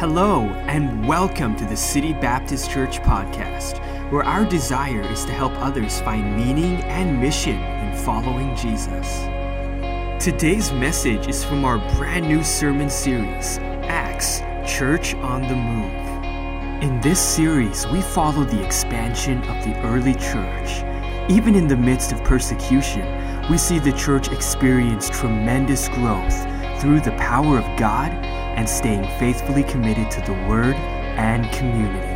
Hello, and welcome to the City Baptist Church podcast, where our desire is to help others find meaning and mission in following Jesus. Today's message is from our brand new sermon series, Acts Church on the Move. In this series, we follow the expansion of the early church. Even in the midst of persecution, we see the church experience tremendous growth through the power of God and staying faithfully committed to the Word and community.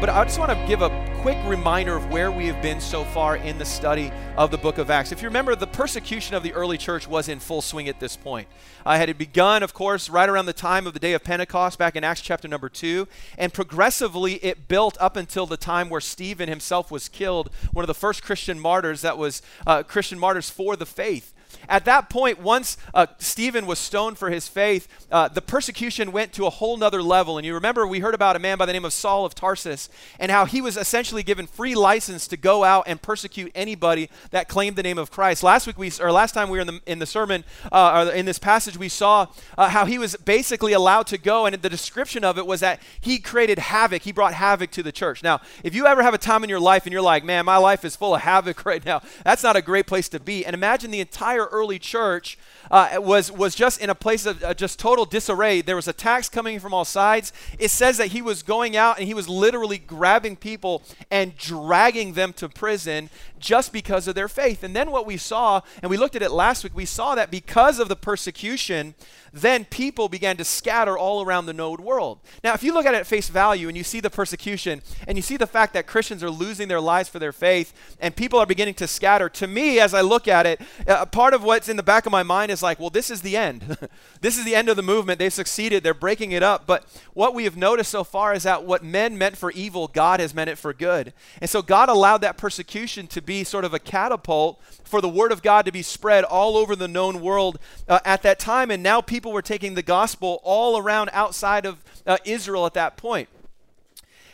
But I just want to give a quick reminder of where we have been so far in the study of the book of Acts. If you remember, the persecution of the early church was in full swing at this point. Uh, it had begun, of course, right around the time of the day of Pentecost, back in Acts chapter number 2, and progressively it built up until the time where Stephen himself was killed, one of the first Christian martyrs that was uh, Christian martyrs for the faith. At that point, once uh, Stephen was stoned for his faith, uh, the persecution went to a whole nother level. And you remember we heard about a man by the name of Saul of Tarsus and how he was essentially given free license to go out and persecute anybody that claimed the name of Christ. Last week, we, or last time we were in the, in the sermon, uh, or in this passage, we saw uh, how he was basically allowed to go. And the description of it was that he created havoc. He brought havoc to the church. Now, if you ever have a time in your life and you're like, man, my life is full of havoc right now, that's not a great place to be. And imagine the entire early church uh, was, was just in a place of uh, just total disarray. There was attacks coming from all sides. It says that he was going out and he was literally grabbing people and dragging them to prison just because of their faith. And then what we saw, and we looked at it last week, we saw that because of the persecution, then people began to scatter all around the known world. Now, if you look at it at face value and you see the persecution and you see the fact that Christians are losing their lives for their faith and people are beginning to scatter, to me, as I look at it, uh, part of what's in the back of my mind is like, well, this is the end. this is the end of the movement. They've succeeded. They're breaking it up. But what we have noticed so far is that what men meant for evil, God has meant it for good. And so God allowed that persecution to be sort of a catapult for the word of God to be spread all over the known world uh, at that time. And now people were taking the gospel all around outside of uh, Israel at that point.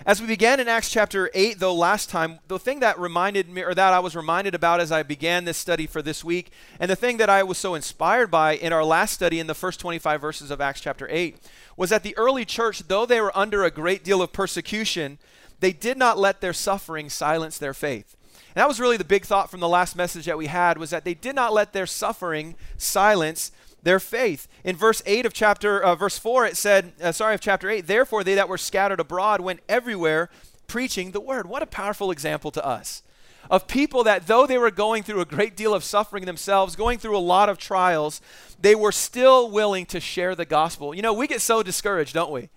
As we began in Acts chapter 8, though, last time, the thing that reminded me, or that I was reminded about as I began this study for this week, and the thing that I was so inspired by in our last study in the first 25 verses of Acts chapter 8, was that the early church, though they were under a great deal of persecution, they did not let their suffering silence their faith. And that was really the big thought from the last message that we had was that they did not let their suffering silence their faith. In verse 8 of chapter uh, verse 4 it said, uh, sorry, of chapter 8, therefore they that were scattered abroad went everywhere preaching the word. What a powerful example to us of people that though they were going through a great deal of suffering themselves, going through a lot of trials, they were still willing to share the gospel. You know, we get so discouraged, don't we?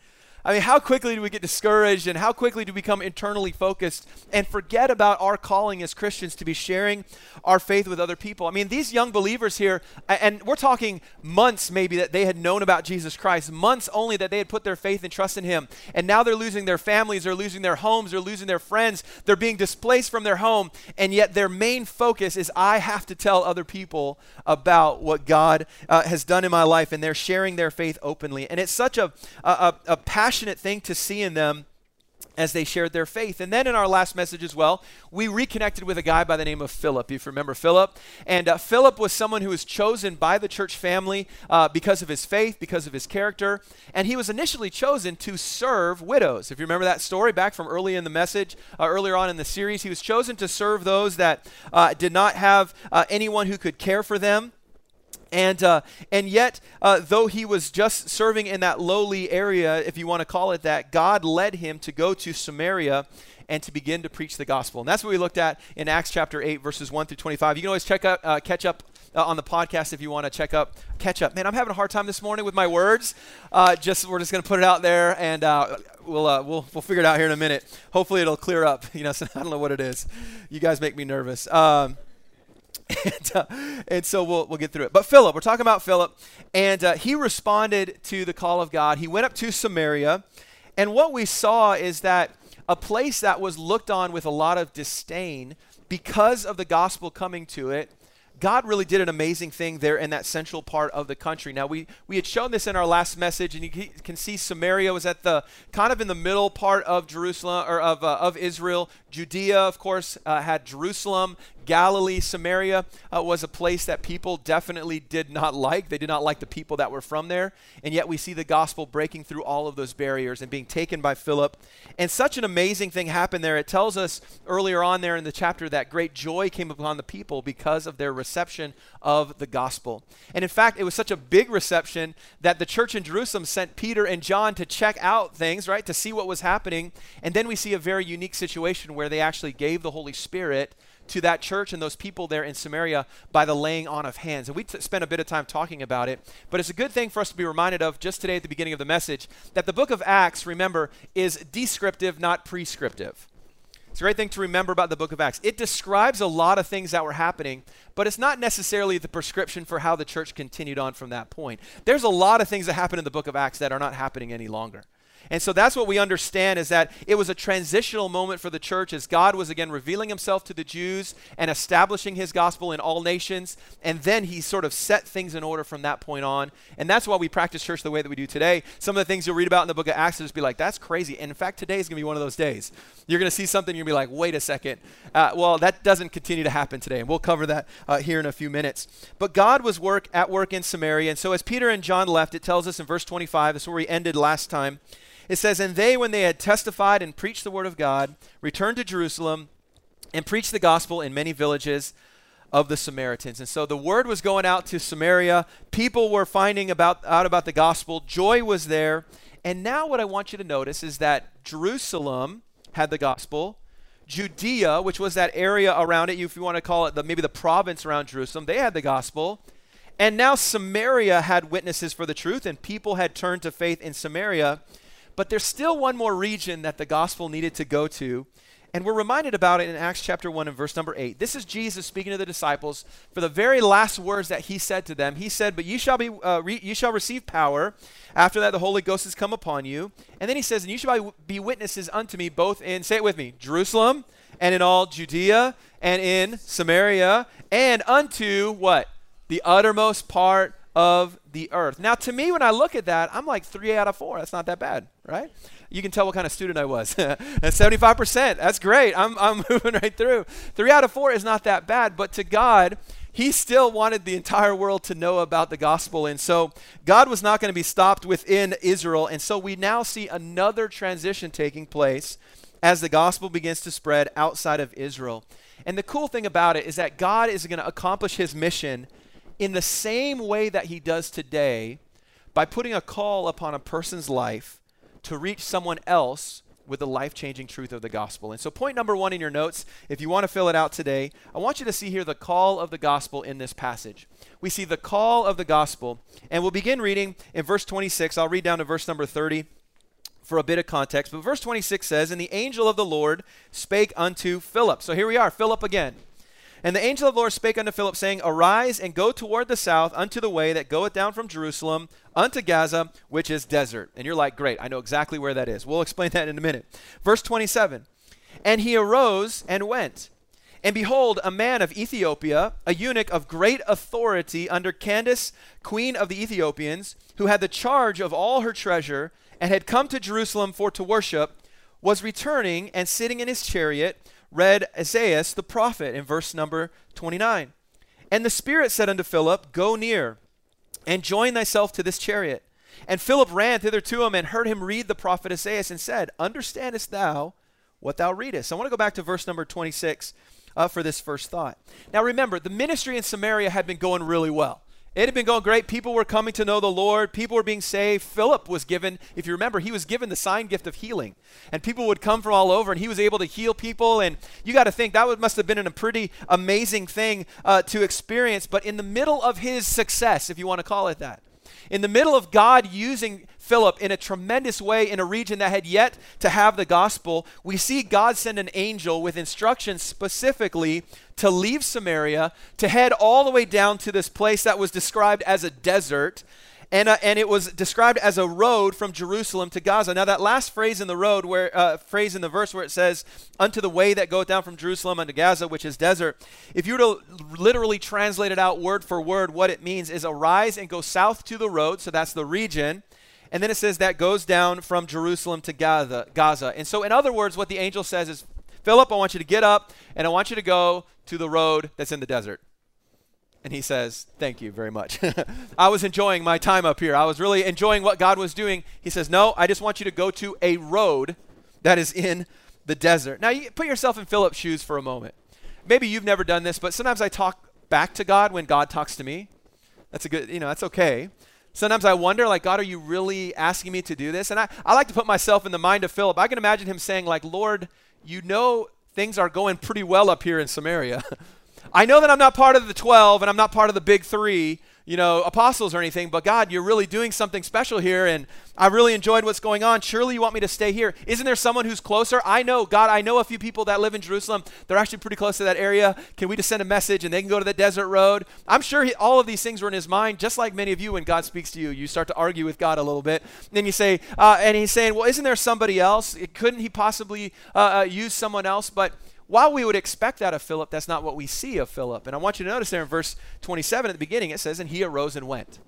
I mean, how quickly do we get discouraged and how quickly do we become internally focused and forget about our calling as Christians to be sharing our faith with other people? I mean, these young believers here, and we're talking months maybe that they had known about Jesus Christ, months only that they had put their faith and trust in Him. And now they're losing their families, they're losing their homes, they're losing their friends, they're being displaced from their home. And yet their main focus is I have to tell other people about what God uh, has done in my life. And they're sharing their faith openly. And it's such a, a, a, passion passionate thing to see in them as they shared their faith. And then in our last message as well, we reconnected with a guy by the name of Philip. If you remember Philip, and uh, Philip was someone who was chosen by the church family uh, because of his faith, because of his character, and he was initially chosen to serve widows. If you remember that story back from early in the message, uh, earlier on in the series, he was chosen to serve those that uh, did not have uh, anyone who could care for them. And, uh, and yet, uh, though he was just serving in that lowly area, if you want to call it that, God led him to go to Samaria and to begin to preach the gospel. And that's what we looked at in Acts chapter 8, verses 1 through 25. You can always check up, uh, catch up uh, on the podcast if you want to check up, catch up. Man, I'm having a hard time this morning with my words. Uh, just we're just going to put it out there, and uh, we'll uh, we'll we'll figure it out here in a minute. Hopefully, it'll clear up. You know, so I don't know what it is. You guys make me nervous. Um, and, uh, and so we'll, we'll get through it. But Philip, we're talking about Philip, and uh, he responded to the call of God. He went up to Samaria, and what we saw is that a place that was looked on with a lot of disdain because of the gospel coming to it God really did an amazing thing there in that central part of the country. Now, we, we had shown this in our last message, and you can see Samaria was at the kind of in the middle part of Jerusalem or of, uh, of Israel. Judea, of course, uh, had Jerusalem. Galilee, Samaria uh, was a place that people definitely did not like. They did not like the people that were from there. And yet we see the gospel breaking through all of those barriers and being taken by Philip. And such an amazing thing happened there. It tells us earlier on there in the chapter that great joy came upon the people because of their reception of the gospel. And in fact, it was such a big reception that the church in Jerusalem sent Peter and John to check out things, right, to see what was happening. And then we see a very unique situation where they actually gave the Holy Spirit to that church and those people there in Samaria by the laying on of hands. And we t- spent a bit of time talking about it, but it's a good thing for us to be reminded of just today at the beginning of the message that the book of Acts, remember, is descriptive, not prescriptive. It's a great thing to remember about the book of Acts. It describes a lot of things that were happening, but it's not necessarily the prescription for how the church continued on from that point. There's a lot of things that happen in the book of Acts that are not happening any longer. And so that's what we understand is that it was a transitional moment for the church as God was again revealing himself to the Jews and establishing his gospel in all nations. And then he sort of set things in order from that point on. And that's why we practice church the way that we do today. Some of the things you'll read about in the book of Acts will just be like, that's crazy. And in fact, today is going to be one of those days. You're going to see something, you're going to be like, wait a second. Uh, well, that doesn't continue to happen today. And we'll cover that uh, here in a few minutes. But God was work at work in Samaria. And so as Peter and John left, it tells us in verse 25, that's where we ended last time. It says, And they, when they had testified and preached the word of God, returned to Jerusalem and preached the gospel in many villages of the Samaritans. And so the word was going out to Samaria. People were finding about, out about the gospel. Joy was there. And now what I want you to notice is that Jerusalem had the gospel. Judea, which was that area around it, if you want to call it the, maybe the province around Jerusalem, they had the gospel. And now Samaria had witnesses for the truth, and people had turned to faith in Samaria. But there's still one more region that the gospel needed to go to. And we're reminded about it in Acts chapter 1 and verse number 8. This is Jesus speaking to the disciples for the very last words that he said to them. He said, But you shall, be, uh, re- you shall receive power. After that, the Holy Ghost has come upon you. And then he says, And you shall be witnesses unto me both in, say it with me, Jerusalem and in all Judea and in Samaria and unto what? The uttermost part of the earth. Now, to me, when I look at that, I'm like three out of four. That's not that bad, right? You can tell what kind of student I was. That's 75%. That's great. I'm, I'm moving right through. Three out of four is not that bad, but to God, he still wanted the entire world to know about the gospel. And so God was not going to be stopped within Israel. And so we now see another transition taking place as the gospel begins to spread outside of Israel. And the cool thing about it is that God is going to accomplish his mission in the same way that he does today by putting a call upon a person's life to reach someone else with the life changing truth of the gospel. And so, point number one in your notes, if you want to fill it out today, I want you to see here the call of the gospel in this passage. We see the call of the gospel, and we'll begin reading in verse 26. I'll read down to verse number 30 for a bit of context. But verse 26 says, And the angel of the Lord spake unto Philip. So here we are, Philip again. And the angel of the Lord spake unto Philip, saying, Arise and go toward the south unto the way that goeth down from Jerusalem unto Gaza, which is desert. And you're like, Great, I know exactly where that is. We'll explain that in a minute. Verse 27 And he arose and went. And behold, a man of Ethiopia, a eunuch of great authority under Candace, queen of the Ethiopians, who had the charge of all her treasure, and had come to Jerusalem for to worship, was returning and sitting in his chariot read Isaiah the prophet in verse number 29. And the Spirit said unto Philip, Go near and join thyself to this chariot. And Philip ran thither to him and heard him read the prophet Isaiah and said, Understandest thou what thou readest? I want to go back to verse number 26 uh, for this first thought. Now remember, the ministry in Samaria had been going really well. It had been going great. People were coming to know the Lord. People were being saved. Philip was given, if you remember, he was given the sign gift of healing. And people would come from all over, and he was able to heal people. And you got to think that must have been a pretty amazing thing uh, to experience. But in the middle of his success, if you want to call it that, in the middle of God using Philip in a tremendous way in a region that had yet to have the gospel, we see God send an angel with instructions specifically to leave Samaria, to head all the way down to this place that was described as a desert. And, uh, and it was described as a road from Jerusalem to Gaza. Now, that last phrase in the road, where uh, phrase in the verse where it says, "Unto the way that goeth down from Jerusalem unto Gaza, which is desert," if you were to literally translate it out word for word, what it means is arise and go south to the road. So that's the region and then it says that goes down from Jerusalem to Gaza. And so, in other words, what the angel says is, Philip, I want you to get up and I want you to go to the road that's in the desert. And he says, Thank you very much. I was enjoying my time up here. I was really enjoying what God was doing. He says, No, I just want you to go to a road that is in the desert. Now, you put yourself in Philip's shoes for a moment. Maybe you've never done this, but sometimes I talk back to God when God talks to me. That's a good, you know, that's okay. Sometimes I wonder, like, God, are you really asking me to do this? And I, I like to put myself in the mind of Philip. I can imagine him saying, like, Lord, you know things are going pretty well up here in Samaria. I know that I'm not part of the 12 and I'm not part of the big three, you know, apostles or anything, but God, you're really doing something special here and I really enjoyed what's going on. Surely you want me to stay here. Isn't there someone who's closer? I know, God, I know a few people that live in Jerusalem. They're actually pretty close to that area. Can we just send a message and they can go to the desert road? I'm sure he, all of these things were in his mind, just like many of you when God speaks to you. You start to argue with God a little bit. And then you say, uh, and he's saying, well, isn't there somebody else? Couldn't he possibly uh, uh, use someone else? But while we would expect that of Philip, that's not what we see of Philip. And I want you to notice there in verse 27 at the beginning, it says, And he arose and went.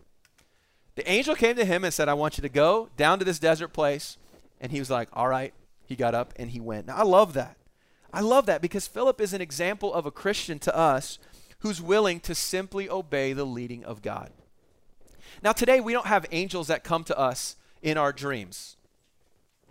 The angel came to him and said, I want you to go down to this desert place. And he was like, All right. He got up and he went. Now, I love that. I love that because Philip is an example of a Christian to us who's willing to simply obey the leading of God. Now, today we don't have angels that come to us in our dreams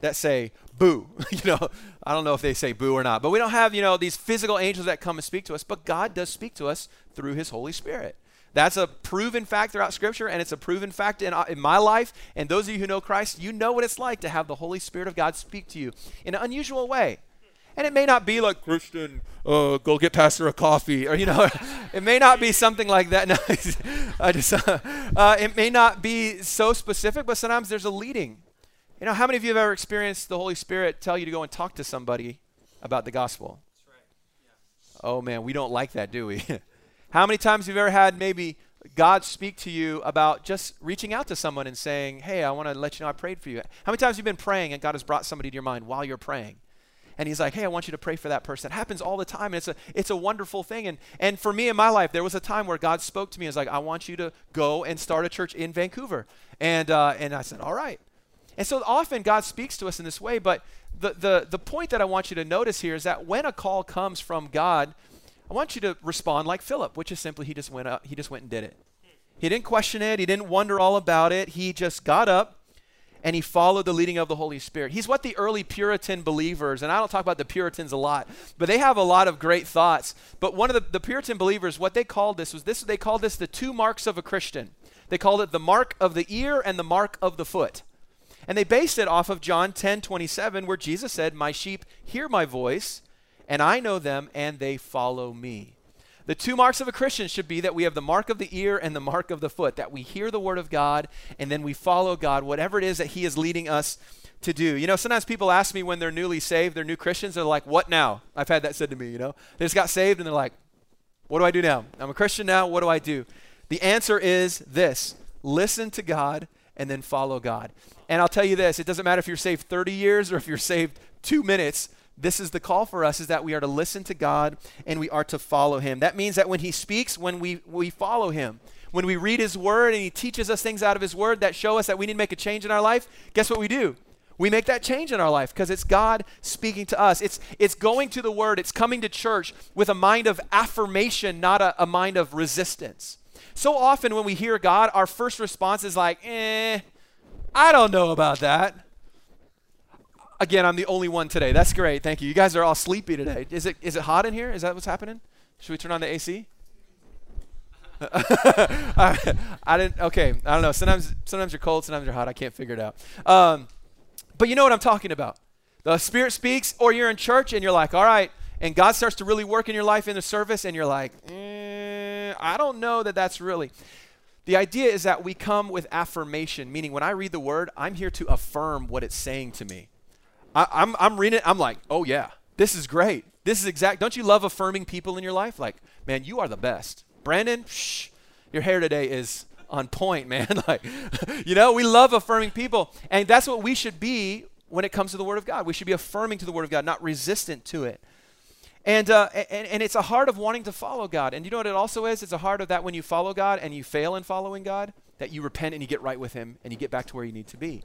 that say boo. you know, I don't know if they say boo or not, but we don't have, you know, these physical angels that come and speak to us, but God does speak to us through his Holy Spirit. That's a proven fact throughout Scripture, and it's a proven fact in, uh, in my life. And those of you who know Christ, you know what it's like to have the Holy Spirit of God speak to you in an unusual way. And it may not be like, Christian, uh, go get Pastor a coffee, or, you know, it may not be something like that. No, I just, uh, uh, it may not be so specific, but sometimes there's a leading you know, how many of you have ever experienced the Holy Spirit tell you to go and talk to somebody about the gospel? Right. Yeah. Oh man, we don't like that, do we? how many times have you ever had maybe God speak to you about just reaching out to someone and saying, "Hey, I want to let you know I prayed for you." How many times have you been praying and God has brought somebody to your mind while you're praying? and he's like, "Hey, I want you to pray for that person." It happens all the time, and it's a it's a wonderful thing. And and for me in my life, there was a time where God spoke to me. He was like, "I want you to go and start a church in Vancouver," and uh, and I said, "All right." And so often God speaks to us in this way, but the, the, the point that I want you to notice here is that when a call comes from God, I want you to respond like Philip, which is simply he just went up, he just went and did it. He didn't question it, he didn't wonder all about it. He just got up and he followed the leading of the Holy Spirit. He's what the early Puritan believers, and I don't talk about the Puritans a lot, but they have a lot of great thoughts. But one of the, the Puritan believers, what they called this was this they called this the two marks of a Christian. They called it the mark of the ear and the mark of the foot. And they based it off of John 10 27, where Jesus said, My sheep hear my voice, and I know them, and they follow me. The two marks of a Christian should be that we have the mark of the ear and the mark of the foot, that we hear the word of God, and then we follow God, whatever it is that He is leading us to do. You know, sometimes people ask me when they're newly saved, they're new Christians, they're like, What now? I've had that said to me, you know. They just got saved, and they're like, What do I do now? I'm a Christian now, what do I do? The answer is this listen to God and then follow God. And I'll tell you this it doesn't matter if you're saved 30 years or if you're saved two minutes. This is the call for us is that we are to listen to God and we are to follow him. That means that when he speaks, when we, we follow him, when we read his word and he teaches us things out of his word that show us that we need to make a change in our life, guess what we do? We make that change in our life because it's God speaking to us. It's, it's going to the Word, it's coming to church with a mind of affirmation, not a, a mind of resistance. So often when we hear God, our first response is like, eh, I don't know about that. Again, I'm the only one today. That's great. Thank you. You guys are all sleepy today. Is it is it hot in here? Is that what's happening? Should we turn on the AC? I, I, didn't. Okay, I don't know. Sometimes sometimes you're cold, sometimes you're hot. I can't figure it out. Um, but you know what I'm talking about. The Spirit speaks, or you're in church and you're like, all right, and God starts to really work in your life in the service, and you're like, eh, I don't know that that's really. The idea is that we come with affirmation, meaning when I read the word, I'm here to affirm what it's saying to me. I, am I'm, I'm reading it, I'm like, oh yeah, this is great. This is exact. Don't you love affirming people in your life? Like, man, you are the best. Brandon, shh, your hair today is on point, man. like, you know, we love affirming people. And that's what we should be when it comes to the Word of God. We should be affirming to the Word of God, not resistant to it. And, uh, and, and it's a heart of wanting to follow God. And you know what it also is? It's a heart of that when you follow God and you fail in following God, that you repent and you get right with Him and you get back to where you need to be.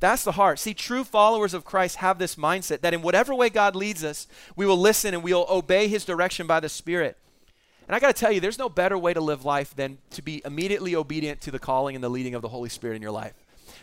That's the heart. See, true followers of Christ have this mindset that in whatever way God leads us, we will listen and we will obey His direction by the Spirit. And I got to tell you, there's no better way to live life than to be immediately obedient to the calling and the leading of the Holy Spirit in your life.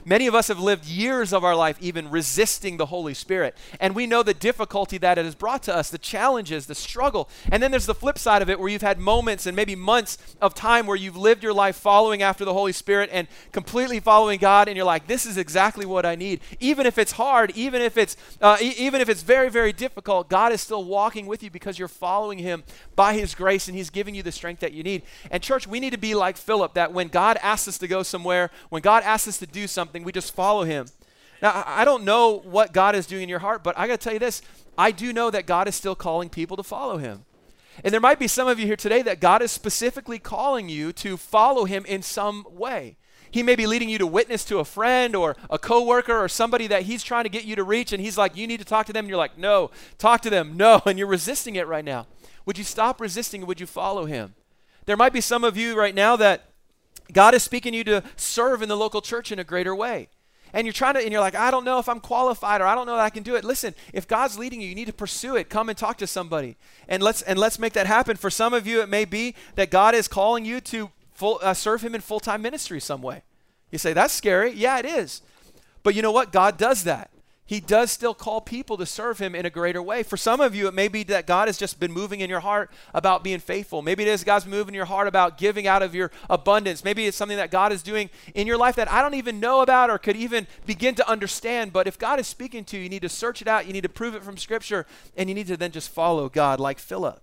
Many of us have lived years of our life even resisting the Holy Spirit. And we know the difficulty that it has brought to us, the challenges, the struggle. And then there's the flip side of it where you've had moments and maybe months of time where you've lived your life following after the Holy Spirit and completely following God and you're like, this is exactly what I need. Even if it's hard, even if it's uh, even if it's very very difficult, God is still walking with you because you're following him by his grace and he's giving you the strength that you need. And church, we need to be like Philip that when God asks us to go somewhere, when God asks us to do something, something, we just follow him. Now, I don't know what God is doing in your heart, but I got to tell you this I do know that God is still calling people to follow him. And there might be some of you here today that God is specifically calling you to follow him in some way. He may be leading you to witness to a friend or a coworker or somebody that he's trying to get you to reach and he's like you need to talk to them and you're like no, talk to them. No, and you're resisting it right now. Would you stop resisting would you follow him? There might be some of you right now that God is speaking you to serve in the local church in a greater way. And you're trying to, and you're like, I don't know if I'm qualified or I don't know that I can do it. Listen, if God's leading you, you need to pursue it. Come and talk to somebody, and let's and let's make that happen. For some of you, it may be that God is calling you to full, uh, serve Him in full time ministry some way. You say that's scary. Yeah, it is. But you know what? God does that he does still call people to serve him in a greater way. For some of you, it may be that God has just been moving in your heart about being faithful. Maybe it is God's moving in your heart about giving out of your abundance. Maybe it's something that God is doing in your life that I don't even know about or could even begin to understand. But if God is speaking to you, you need to search it out, you need to prove it from Scripture, and you need to then just follow God like Philip.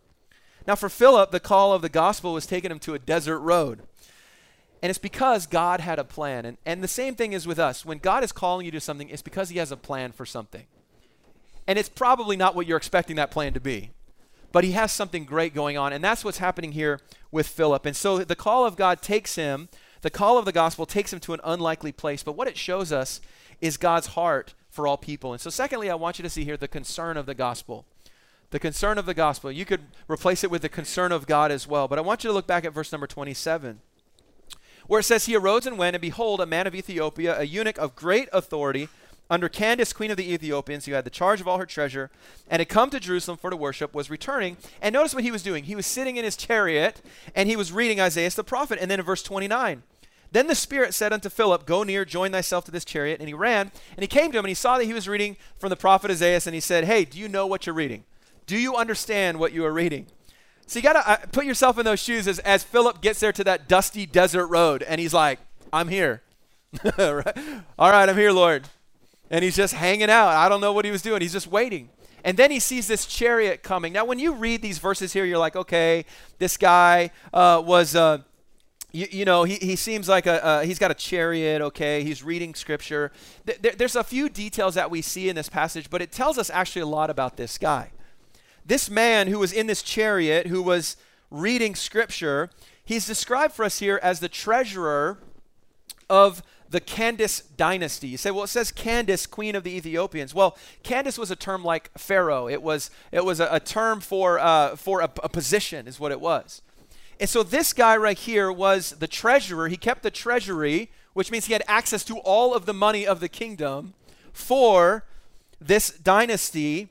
Now, for Philip, the call of the gospel was taking him to a desert road. And it's because God had a plan. And, and the same thing is with us. When God is calling you to something, it's because He has a plan for something. And it's probably not what you're expecting that plan to be. But He has something great going on. And that's what's happening here with Philip. And so the call of God takes him, the call of the gospel takes him to an unlikely place. But what it shows us is God's heart for all people. And so, secondly, I want you to see here the concern of the gospel. The concern of the gospel. You could replace it with the concern of God as well. But I want you to look back at verse number 27 where it says, He arose and went, and behold, a man of Ethiopia, a eunuch of great authority, under Candace, queen of the Ethiopians, who had the charge of all her treasure, and had come to Jerusalem for to worship, was returning. And notice what he was doing. He was sitting in his chariot, and he was reading Isaiah the prophet. And then in verse 29, then the Spirit said unto Philip, Go near, join thyself to this chariot. And he ran, and he came to him, and he saw that he was reading from the prophet Isaiah, and he said, Hey, do you know what you're reading? Do you understand what you are reading? So you got to uh, put yourself in those shoes as, as Philip gets there to that dusty desert road and he's like, I'm here. All right, I'm here, Lord. And he's just hanging out. I don't know what he was doing. He's just waiting. And then he sees this chariot coming. Now, when you read these verses here, you're like, okay, this guy uh, was. Uh, you, you, know, he, he seems like a, uh, he's got a chariot, okay? He's reading scripture. Th- there's a few details that we see in this passage, but it tells us actually a lot about this guy this man who was in this chariot, who was reading scripture, he's described for us here as the treasurer of the Candace dynasty. You say, well, it says Candace, queen of the Ethiopians. Well, Candace was a term like Pharaoh. It was it was a, a term for uh, for a, a position, is what it was. And so this guy right here was the treasurer. He kept the treasury, which means he had access to all of the money of the kingdom for this dynasty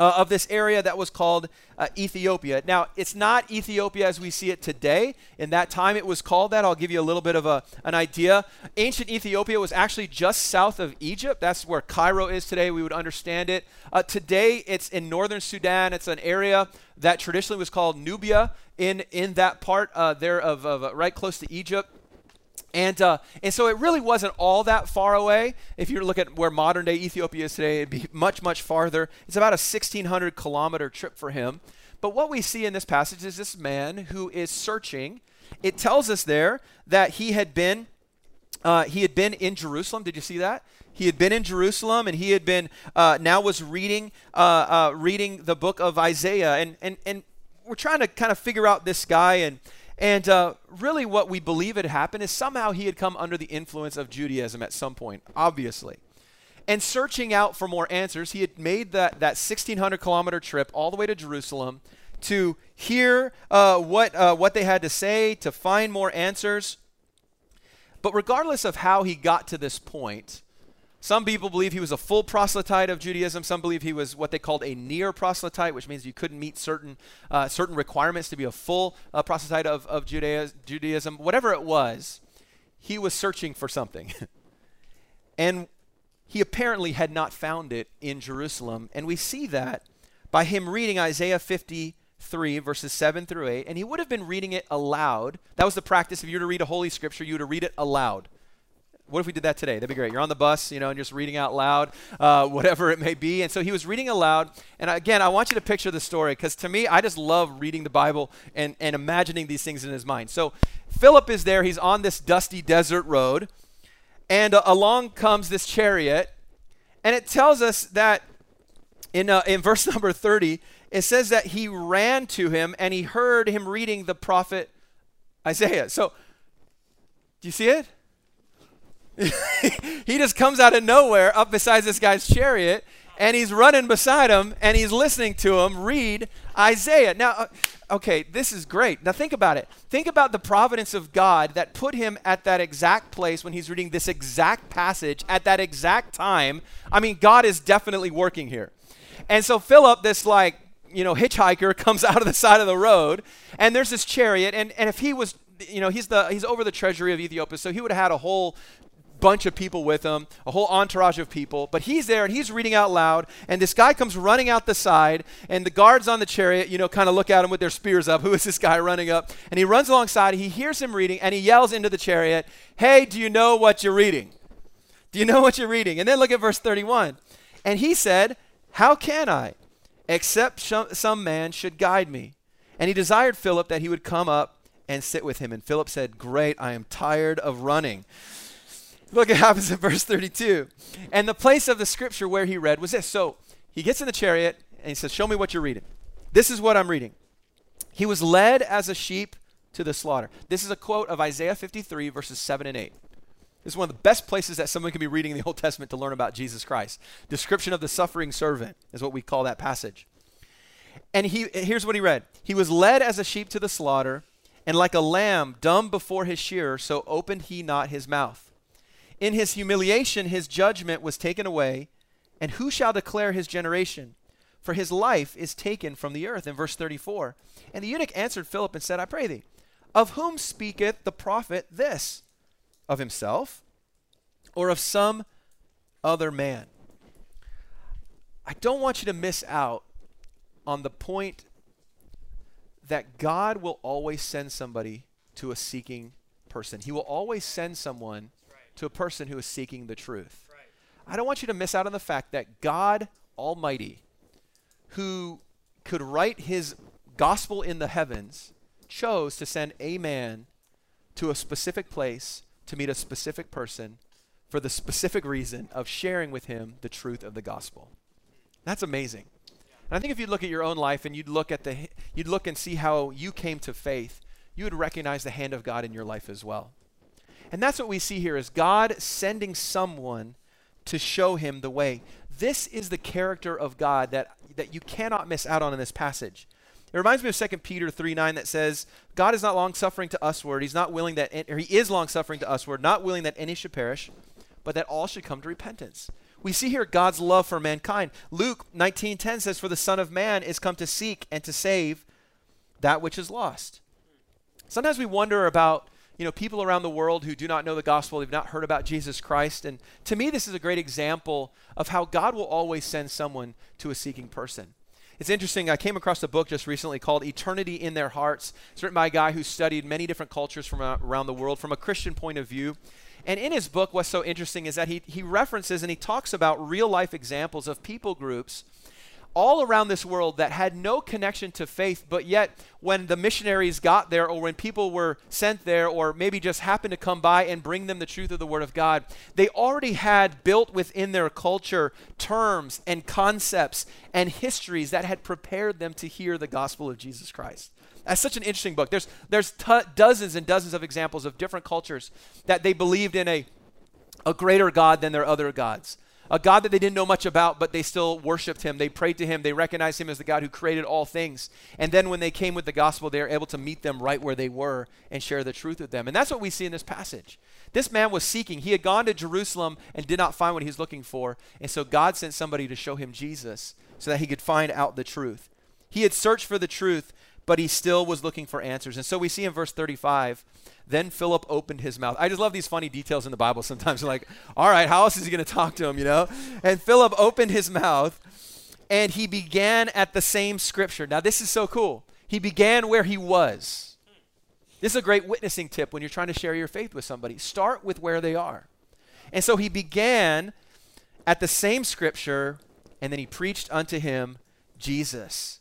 uh, of this area that was called uh, Ethiopia. Now, it's not Ethiopia as we see it today. In that time, it was called that. I'll give you a little bit of a, an idea. Ancient Ethiopia was actually just south of Egypt. That's where Cairo is today. We would understand it. Uh, today, it's in northern Sudan. It's an area that traditionally was called Nubia in, in that part uh, there of, of uh, right close to Egypt. And, uh, and so it really wasn't all that far away. If you look at where modern day Ethiopia is today, it'd be much, much farther. It's about a 1,600 kilometer trip for him. But what we see in this passage is this man who is searching. It tells us there that he had been uh, he had been in Jerusalem. Did you see that? He had been in Jerusalem, and he had been uh, now was reading uh, uh reading the book of Isaiah, and and and we're trying to kind of figure out this guy and and uh, really, what we believe had happened is somehow he had come under the influence of Judaism at some point, obviously. And searching out for more answers, he had made that, that 1,600 kilometer trip all the way to Jerusalem to hear uh, what, uh, what they had to say, to find more answers. But regardless of how he got to this point, some people believe he was a full proselyte of Judaism. Some believe he was what they called a near proselyte, which means you couldn't meet certain, uh, certain requirements to be a full uh, proselyte of, of Judaism. Whatever it was, he was searching for something. and he apparently had not found it in Jerusalem. And we see that by him reading Isaiah 53, verses 7 through 8. And he would have been reading it aloud. That was the practice. If you were to read a Holy Scripture, you to read it aloud. What if we did that today? That'd be great. You're on the bus, you know, and just reading out loud, uh, whatever it may be. And so he was reading aloud. And again, I want you to picture the story because to me, I just love reading the Bible and, and imagining these things in his mind. So Philip is there. He's on this dusty desert road. And uh, along comes this chariot. And it tells us that in, uh, in verse number 30, it says that he ran to him and he heard him reading the prophet Isaiah. So, do you see it? he just comes out of nowhere up beside this guy's chariot and he's running beside him and he's listening to him read Isaiah. Now, uh, okay, this is great. Now, think about it. Think about the providence of God that put him at that exact place when he's reading this exact passage at that exact time. I mean, God is definitely working here. And so, Philip, this like, you know, hitchhiker comes out of the side of the road and there's this chariot. And, and if he was you know he's the he's over the treasury of Ethiopia, so he would have had a whole bunch of people with him, a whole entourage of people. But he's there and he's reading out loud. And this guy comes running out the side. And the guards on the chariot, you know, kind of look at him with their spears up. Who is this guy running up? And he runs alongside. He hears him reading and he yells into the chariot, Hey, do you know what you're reading? Do you know what you're reading? And then look at verse 31. And he said, How can I? Except some man should guide me. And he desired Philip that he would come up and sit with him. And Philip said, Great, I am tired of running. Look what happens in verse 32. And the place of the scripture where he read was this. So he gets in the chariot and he says, Show me what you're reading. This is what I'm reading. He was led as a sheep to the slaughter. This is a quote of Isaiah 53, verses 7 and 8. This is one of the best places that someone can be reading in the Old Testament to learn about Jesus Christ. Description of the suffering servant is what we call that passage. And he, here's what he read He was led as a sheep to the slaughter, and like a lamb dumb before his shearer, so opened he not his mouth. In his humiliation, his judgment was taken away. And who shall declare his generation? For his life is taken from the earth. In verse 34. And the eunuch answered Philip and said, I pray thee, of whom speaketh the prophet this? Of himself or of some other man? I don't want you to miss out on the point that God will always send somebody to a seeking person. He will always send someone to a person who is seeking the truth. Right. I don't want you to miss out on the fact that God Almighty, who could write his gospel in the heavens, chose to send a man to a specific place to meet a specific person for the specific reason of sharing with him the truth of the gospel. That's amazing. And I think if you look at your own life and you'd look at the you'd look and see how you came to faith, you would recognize the hand of God in your life as well. And that's what we see here is God sending someone to show him the way. This is the character of God that, that you cannot miss out on in this passage. It reminds me of 2 Peter 3 9 that says, God is not long suffering to usward. He's not willing that, or he is long suffering to usward, not willing that any should perish, but that all should come to repentance. We see here God's love for mankind. Luke 19:10 says, "For the Son of Man is come to seek and to save that which is lost." Sometimes we wonder about you know, people around the world who do not know the gospel, they've not heard about Jesus Christ. And to me, this is a great example of how God will always send someone to a seeking person. It's interesting. I came across a book just recently called Eternity in Their Hearts. It's written by a guy who studied many different cultures from uh, around the world from a Christian point of view. And in his book, what's so interesting is that he, he references and he talks about real life examples of people groups all around this world that had no connection to faith, but yet when the missionaries got there or when people were sent there or maybe just happened to come by and bring them the truth of the Word of God, they already had built within their culture terms and concepts and histories that had prepared them to hear the gospel of Jesus Christ. That's such an interesting book. There's, there's t- dozens and dozens of examples of different cultures that they believed in a, a greater God than their other gods a God that they didn't know much about, but they still worshiped him. They prayed to him. They recognized him as the God who created all things. And then when they came with the gospel, they were able to meet them right where they were and share the truth with them. And that's what we see in this passage. This man was seeking. He had gone to Jerusalem and did not find what he was looking for. And so God sent somebody to show him Jesus so that he could find out the truth. He had searched for the truth, but he still was looking for answers. And so we see in verse 35 then Philip opened his mouth. I just love these funny details in the Bible sometimes. like, all right, how else is he going to talk to him, you know? And Philip opened his mouth and he began at the same scripture. Now, this is so cool. He began where he was. This is a great witnessing tip when you're trying to share your faith with somebody. Start with where they are. And so he began at the same scripture and then he preached unto him Jesus.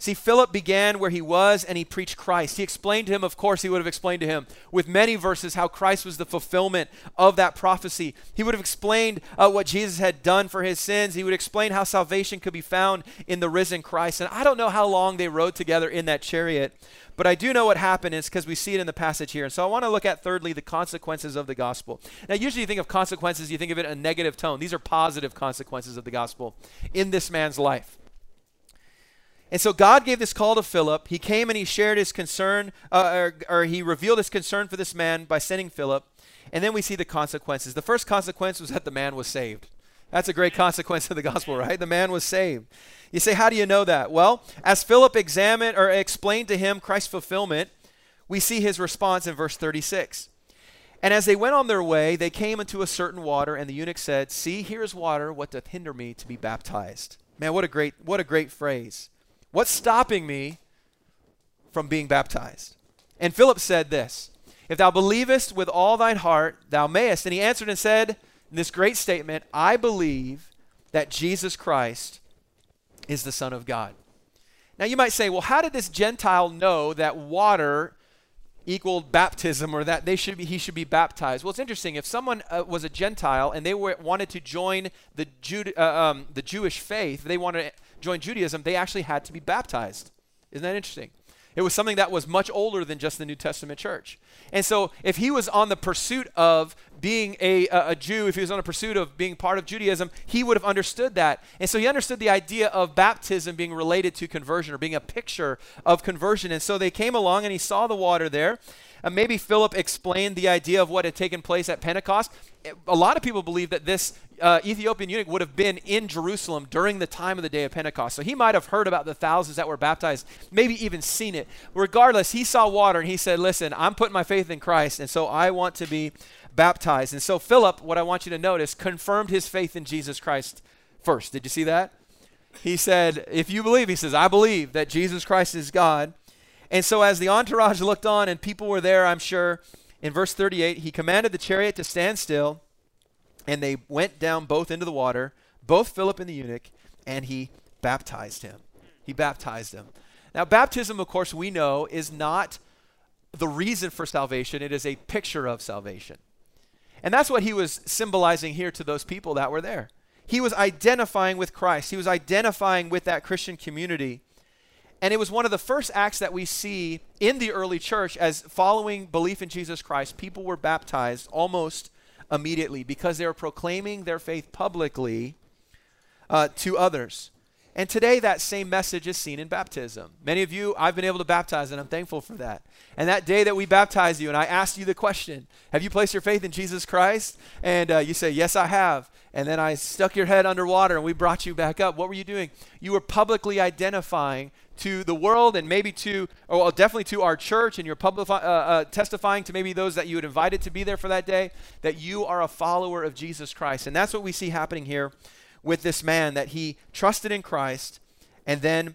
See, Philip began where he was and he preached Christ. He explained to him, of course, he would have explained to him with many verses how Christ was the fulfillment of that prophecy. He would have explained uh, what Jesus had done for his sins. He would explain how salvation could be found in the risen Christ. And I don't know how long they rode together in that chariot, but I do know what happened is because we see it in the passage here. And so I want to look at, thirdly, the consequences of the gospel. Now, usually you think of consequences, you think of it in a negative tone. These are positive consequences of the gospel in this man's life. And so God gave this call to Philip. He came and he shared his concern, uh, or, or, he revealed his concern for this man by sending Philip. And then we see the consequences. The first consequence was that the man was saved. That's a great consequence of the gospel, right? The man was saved. You say, how do you know that? Well, as Philip examined or explained to him Christ's fulfillment, we see his response in verse 36. And as they went on their way, they came into a certain water, and the eunuch said, See, here is water. What doth hinder me to be baptized? Man, what a great, what a great phrase. What's stopping me from being baptized? And Philip said this If thou believest with all thine heart, thou mayest. And he answered and said, in this great statement, I believe that Jesus Christ is the Son of God. Now you might say, well, how did this Gentile know that water equaled baptism or that they should be, he should be baptized? Well, it's interesting. If someone uh, was a Gentile and they were, wanted to join the, Jude, uh, um, the Jewish faith, they wanted joined Judaism, they actually had to be baptized. Isn't that interesting? It was something that was much older than just the New Testament church. And so, if he was on the pursuit of being a, a, Jew, if he was on a pursuit of being part of Judaism, he would have understood that. And so, he understood the idea of baptism being related to conversion or being a picture of conversion. And so, they came along and he saw the water there. And maybe Philip explained the idea of what had taken place at Pentecost. A lot of people believe that this uh, Ethiopian eunuch would have been in Jerusalem during the time of the day of Pentecost. So he might have heard about the thousands that were baptized, maybe even seen it. Regardless, he saw water and he said, Listen, I'm putting my faith in Christ, and so I want to be baptized. And so Philip, what I want you to notice, confirmed his faith in Jesus Christ first. Did you see that? He said, If you believe, he says, I believe that Jesus Christ is God. And so, as the entourage looked on and people were there, I'm sure, in verse 38, he commanded the chariot to stand still, and they went down both into the water, both Philip and the eunuch, and he baptized him. He baptized him. Now, baptism, of course, we know is not the reason for salvation, it is a picture of salvation. And that's what he was symbolizing here to those people that were there. He was identifying with Christ, he was identifying with that Christian community and it was one of the first acts that we see in the early church as following belief in Jesus Christ, people were baptized almost immediately because they were proclaiming their faith publicly uh, to others. And today, that same message is seen in baptism. Many of you, I've been able to baptize, and I'm thankful for that. And that day that we baptized you, and I asked you the question Have you placed your faith in Jesus Christ? And uh, you say, Yes, I have. And then I stuck your head underwater, and we brought you back up. What were you doing? You were publicly identifying to the world and maybe to, or well, definitely to our church, and you're public, uh, uh, testifying to maybe those that you had invited to be there for that day, that you are a follower of Jesus Christ. And that's what we see happening here with this man, that he trusted in Christ and then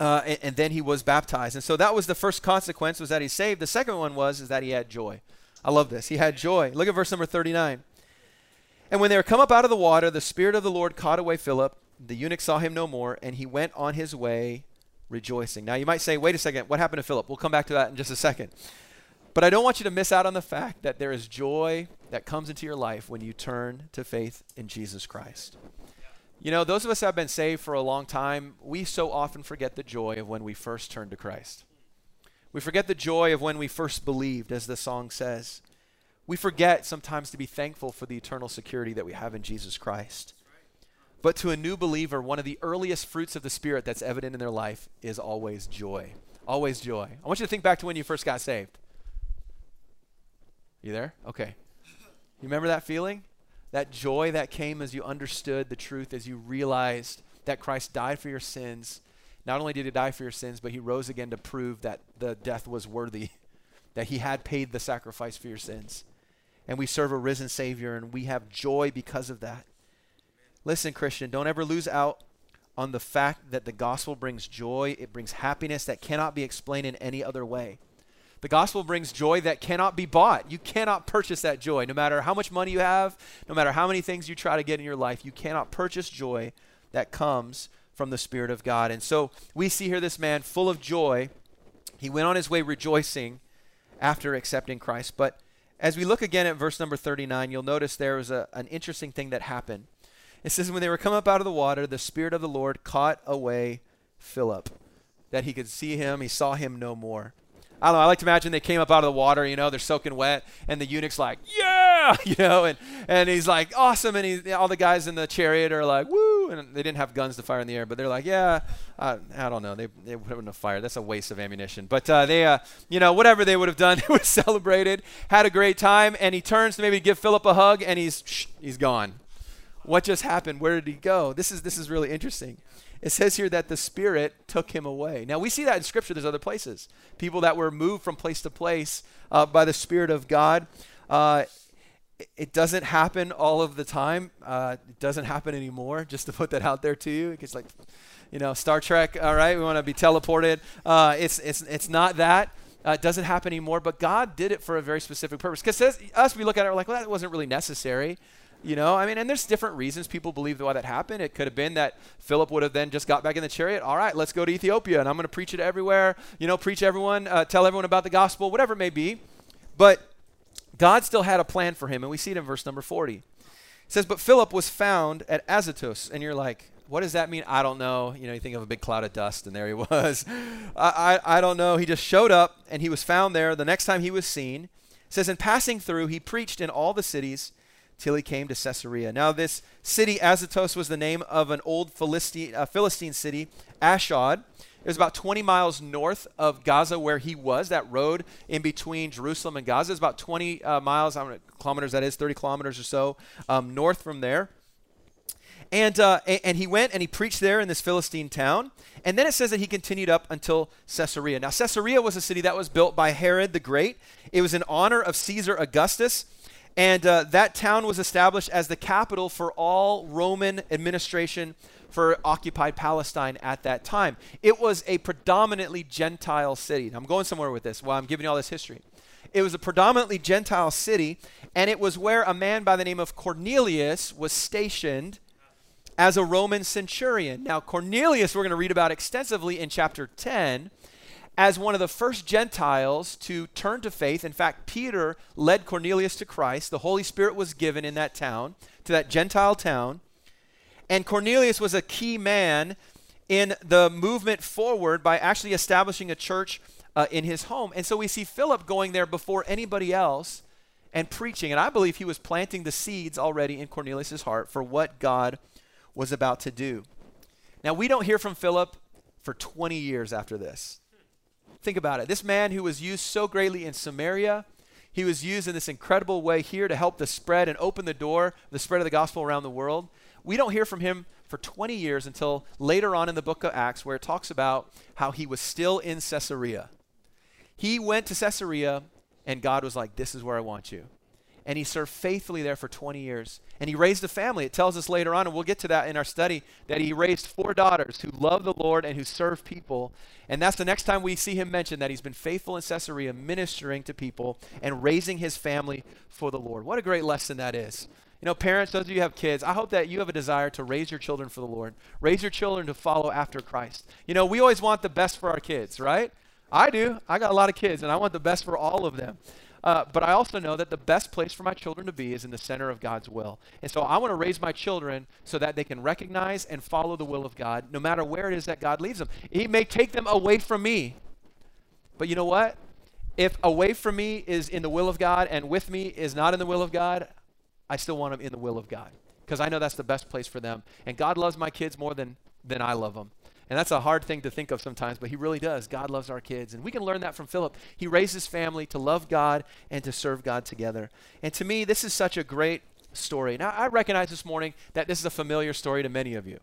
uh, and, and, then he was baptized. And so that was the first consequence was that he saved. The second one was is that he had joy. I love this. He had joy. Look at verse number 39. And when they were come up out of the water, the Spirit of the Lord caught away Philip. The eunuch saw him no more, and he went on his way rejoicing. Now, you might say, wait a second, what happened to Philip? We'll come back to that in just a second. But I don't want you to miss out on the fact that there is joy that comes into your life when you turn to faith in Jesus Christ. You know, those of us that have been saved for a long time, we so often forget the joy of when we first turned to Christ. We forget the joy of when we first believed, as the song says. We forget sometimes to be thankful for the eternal security that we have in Jesus Christ. But to a new believer, one of the earliest fruits of the Spirit that's evident in their life is always joy. Always joy. I want you to think back to when you first got saved. You there? Okay. You remember that feeling? That joy that came as you understood the truth, as you realized that Christ died for your sins. Not only did he die for your sins, but he rose again to prove that the death was worthy, that he had paid the sacrifice for your sins. And we serve a risen Savior, and we have joy because of that. Listen, Christian, don't ever lose out on the fact that the gospel brings joy, it brings happiness that cannot be explained in any other way. The gospel brings joy that cannot be bought. You cannot purchase that joy. No matter how much money you have, no matter how many things you try to get in your life, you cannot purchase joy that comes from the Spirit of God. And so we see here this man full of joy. He went on his way rejoicing after accepting Christ. But as we look again at verse number 39, you'll notice there was a, an interesting thing that happened. It says, When they were come up out of the water, the Spirit of the Lord caught away Philip, that he could see him. He saw him no more. I don't know. I like to imagine they came up out of the water, you know, they're soaking wet, and the eunuch's like, yeah, you know, and, and he's like, awesome. And he, all the guys in the chariot are like, woo. And they didn't have guns to fire in the air, but they're like, yeah, uh, I don't know. They, they wouldn't have fired. That's a waste of ammunition. But uh, they, uh, you know, whatever they would have done, they would have celebrated, had a great time. And he turns to maybe give Philip a hug, and he's, shh, he's gone. What just happened? Where did he go? This is, this is really interesting it says here that the Spirit took him away. Now, we see that in Scripture. There's other places. People that were moved from place to place uh, by the Spirit of God. Uh, it doesn't happen all of the time. Uh, it doesn't happen anymore, just to put that out there to you. It's like, you know, Star Trek, all right, we want to be teleported. Uh, it's, it's, it's not that. Uh, it doesn't happen anymore, but God did it for a very specific purpose. Because us, we look at it, we're like, well, that wasn't really necessary. You know, I mean, and there's different reasons people believe why that happened. It could have been that Philip would have then just got back in the chariot. All right, let's go to Ethiopia, and I'm going to preach it everywhere. You know, preach everyone, uh, tell everyone about the gospel, whatever it may be. But God still had a plan for him, and we see it in verse number 40. It says, But Philip was found at Azotus, and you're like, what does that mean? I don't know. You know, you think of a big cloud of dust, and there he was. I, I, I don't know. He just showed up, and he was found there. The next time he was seen, it says, In passing through, he preached in all the cities till he came to Caesarea. Now, this city, Azotus, was the name of an old Philistine, uh, Philistine city, Ashdod. It was about 20 miles north of Gaza, where he was. That road in between Jerusalem and Gaza is about 20 uh, miles, how many kilometers that is, 30 kilometers or so um, north from there. And, uh, and he went and he preached there in this Philistine town. And then it says that he continued up until Caesarea. Now, Caesarea was a city that was built by Herod the Great. It was in honor of Caesar Augustus. And uh, that town was established as the capital for all Roman administration for occupied Palestine at that time. It was a predominantly Gentile city. Now, I'm going somewhere with this while I'm giving you all this history. It was a predominantly Gentile city, and it was where a man by the name of Cornelius was stationed as a Roman centurion. Now, Cornelius, we're going to read about extensively in chapter 10 as one of the first Gentiles to turn to faith. In fact, Peter led Cornelius to Christ. The Holy Spirit was given in that town, to that Gentile town. And Cornelius was a key man in the movement forward by actually establishing a church uh, in his home. And so we see Philip going there before anybody else and preaching. And I believe he was planting the seeds already in Cornelius' heart for what God was about to do. Now, we don't hear from Philip for 20 years after this. Think about it. This man who was used so greatly in Samaria, he was used in this incredible way here to help the spread and open the door, the spread of the gospel around the world. We don't hear from him for 20 years until later on in the book of Acts, where it talks about how he was still in Caesarea. He went to Caesarea, and God was like, This is where I want you and he served faithfully there for 20 years. And he raised a family. It tells us later on, and we'll get to that in our study, that he raised four daughters who love the Lord and who serve people. And that's the next time we see him mention that he's been faithful in Caesarea, ministering to people and raising his family for the Lord. What a great lesson that is. You know, parents, those of you who have kids, I hope that you have a desire to raise your children for the Lord, raise your children to follow after Christ. You know, we always want the best for our kids, right? I do. I got a lot of kids, and I want the best for all of them. Uh, but I also know that the best place for my children to be is in the center of God's will. And so I want to raise my children so that they can recognize and follow the will of God no matter where it is that God leads them. He may take them away from me. But you know what? if away from me is in the will of God and with me is not in the will of God, I still want them in the will of God because I know that's the best place for them. And God loves my kids more than, than I love them. And that's a hard thing to think of sometimes, but He really does. God loves our kids. And we can learn that from Philip. He raised his family to love God and to serve God together. And to me, this is such a great story. Now, I recognize this morning that this is a familiar story to many of you.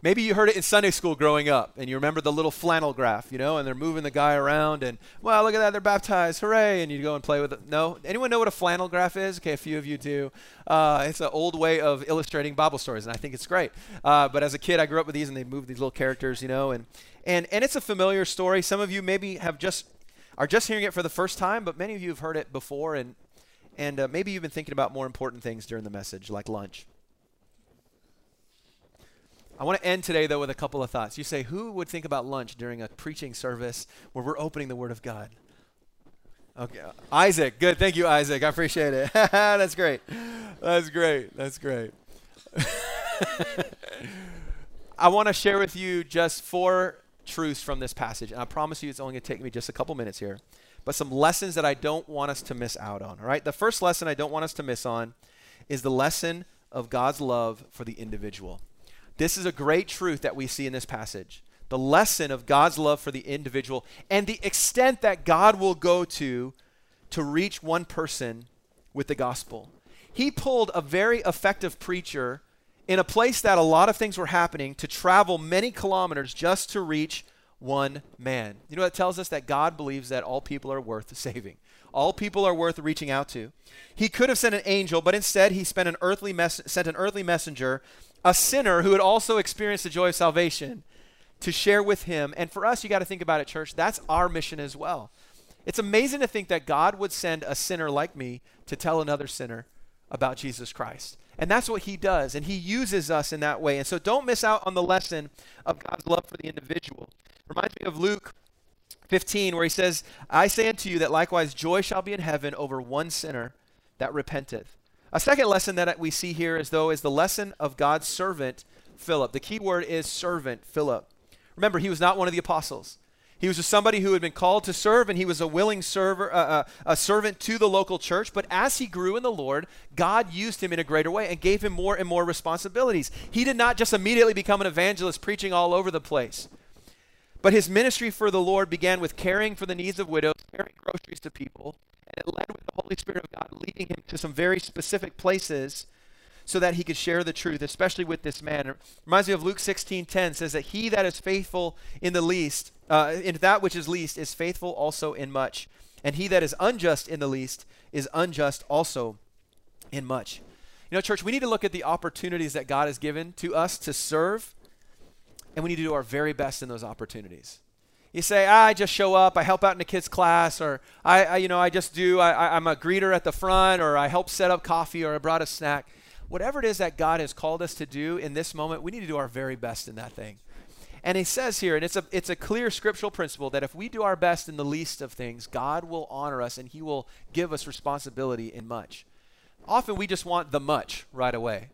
Maybe you heard it in Sunday school growing up, and you remember the little flannel graph, you know, and they're moving the guy around, and well, look at that, they're baptized, hooray! And you go and play with it. No, anyone know what a flannel graph is? Okay, a few of you do. Uh, it's an old way of illustrating Bible stories, and I think it's great. Uh, but as a kid, I grew up with these, and they moved these little characters, you know, and and and it's a familiar story. Some of you maybe have just are just hearing it for the first time, but many of you have heard it before, and and uh, maybe you've been thinking about more important things during the message, like lunch. I want to end today, though, with a couple of thoughts. You say, who would think about lunch during a preaching service where we're opening the Word of God? Okay, uh, Isaac. Good. Thank you, Isaac. I appreciate it. That's great. That's great. That's great. I want to share with you just four truths from this passage, and I promise you it's only going to take me just a couple minutes here, but some lessons that I don't want us to miss out on. All right. The first lesson I don't want us to miss on is the lesson of God's love for the individual. This is a great truth that we see in this passage. The lesson of God's love for the individual and the extent that God will go to to reach one person with the gospel. He pulled a very effective preacher in a place that a lot of things were happening to travel many kilometers just to reach one man. You know, that tells us that God believes that all people are worth saving. All people are worth reaching out to. He could have sent an angel, but instead he spent an earthly mes- sent an earthly messenger a sinner who had also experienced the joy of salvation to share with him. And for us, you got to think about it, church, that's our mission as well. It's amazing to think that God would send a sinner like me to tell another sinner about Jesus Christ. And that's what he does. And he uses us in that way. And so don't miss out on the lesson of God's love for the individual. Reminds me of Luke 15, where he says, I say unto you that likewise joy shall be in heaven over one sinner that repenteth. A second lesson that we see here is though is the lesson of God's servant Philip. The key word is servant Philip. Remember, he was not one of the apostles. He was just somebody who had been called to serve, and he was a willing server, uh, uh, a servant to the local church. But as he grew in the Lord, God used him in a greater way and gave him more and more responsibilities. He did not just immediately become an evangelist preaching all over the place. But his ministry for the Lord began with caring for the needs of widows, carrying groceries to people, led with the Holy Spirit of God leading him to some very specific places so that he could share the truth, especially with this man. It reminds me of Luke 16:10 says that he that is faithful in the least, uh, in that which is least, is faithful also in much, and he that is unjust in the least is unjust also in much. You know, church, we need to look at the opportunities that God has given to us to serve, and we need to do our very best in those opportunities. You say, ah, I just show up, I help out in the kids' class, or I, I you know, I just do, I, I'm a greeter at the front, or I help set up coffee, or I brought a snack. Whatever it is that God has called us to do in this moment, we need to do our very best in that thing. And he says here, and it's a, it's a clear scriptural principle that if we do our best in the least of things, God will honor us and he will give us responsibility in much. Often we just want the much right away.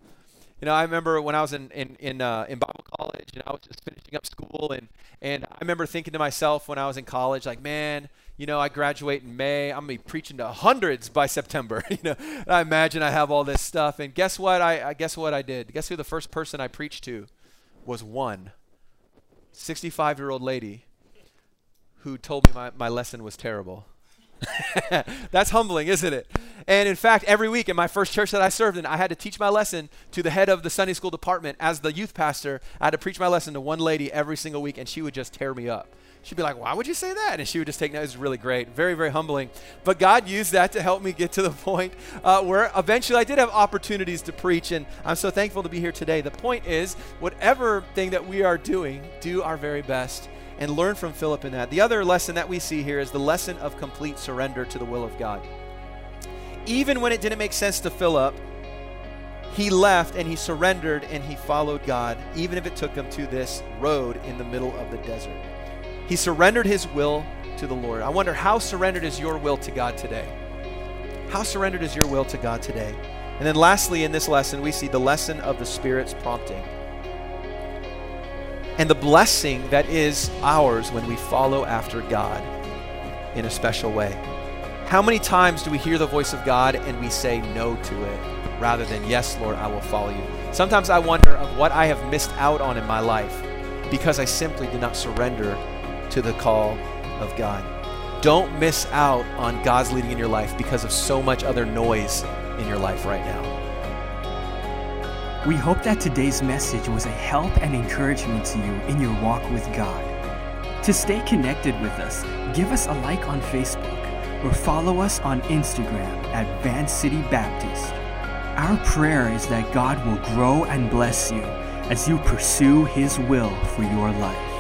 You know, I remember when I was in in in, uh, in Bible college, and I was just finishing up school, and and I remember thinking to myself when I was in college, like, man, you know, I graduate in May, I'm gonna be preaching to hundreds by September. you know, and I imagine I have all this stuff, and guess what? I, I guess what I did. Guess who the first person I preached to was one 65 year old lady who told me my, my lesson was terrible. That's humbling, isn't it? And in fact, every week in my first church that I served in, I had to teach my lesson to the head of the Sunday school department. As the youth pastor, I had to preach my lesson to one lady every single week, and she would just tear me up. She'd be like, Why would you say that? And she would just take notes. It was really great. Very, very humbling. But God used that to help me get to the point uh, where eventually I did have opportunities to preach. And I'm so thankful to be here today. The point is, whatever thing that we are doing, do our very best and learn from Philip in that. The other lesson that we see here is the lesson of complete surrender to the will of God. Even when it didn't make sense to Philip, he left and he surrendered and he followed God, even if it took him to this road in the middle of the desert. He surrendered his will to the Lord. I wonder how surrendered is your will to God today? How surrendered is your will to God today? And then lastly, in this lesson, we see the lesson of the Spirit's prompting and the blessing that is ours when we follow after God. in a special way. How many times do we hear the voice of God and we say no to it rather than, Yes, Lord, I will follow you? Sometimes I wonder of what I have missed out on in my life because I simply did not surrender to the call of God. Don't miss out on God's leading in your life because of so much other noise in your life right now. We hope that today's message was a help and encouragement to you in your walk with God. To stay connected with us, give us a like on Facebook or follow us on Instagram at Van City Baptist. Our prayer is that God will grow and bless you as you pursue His will for your life.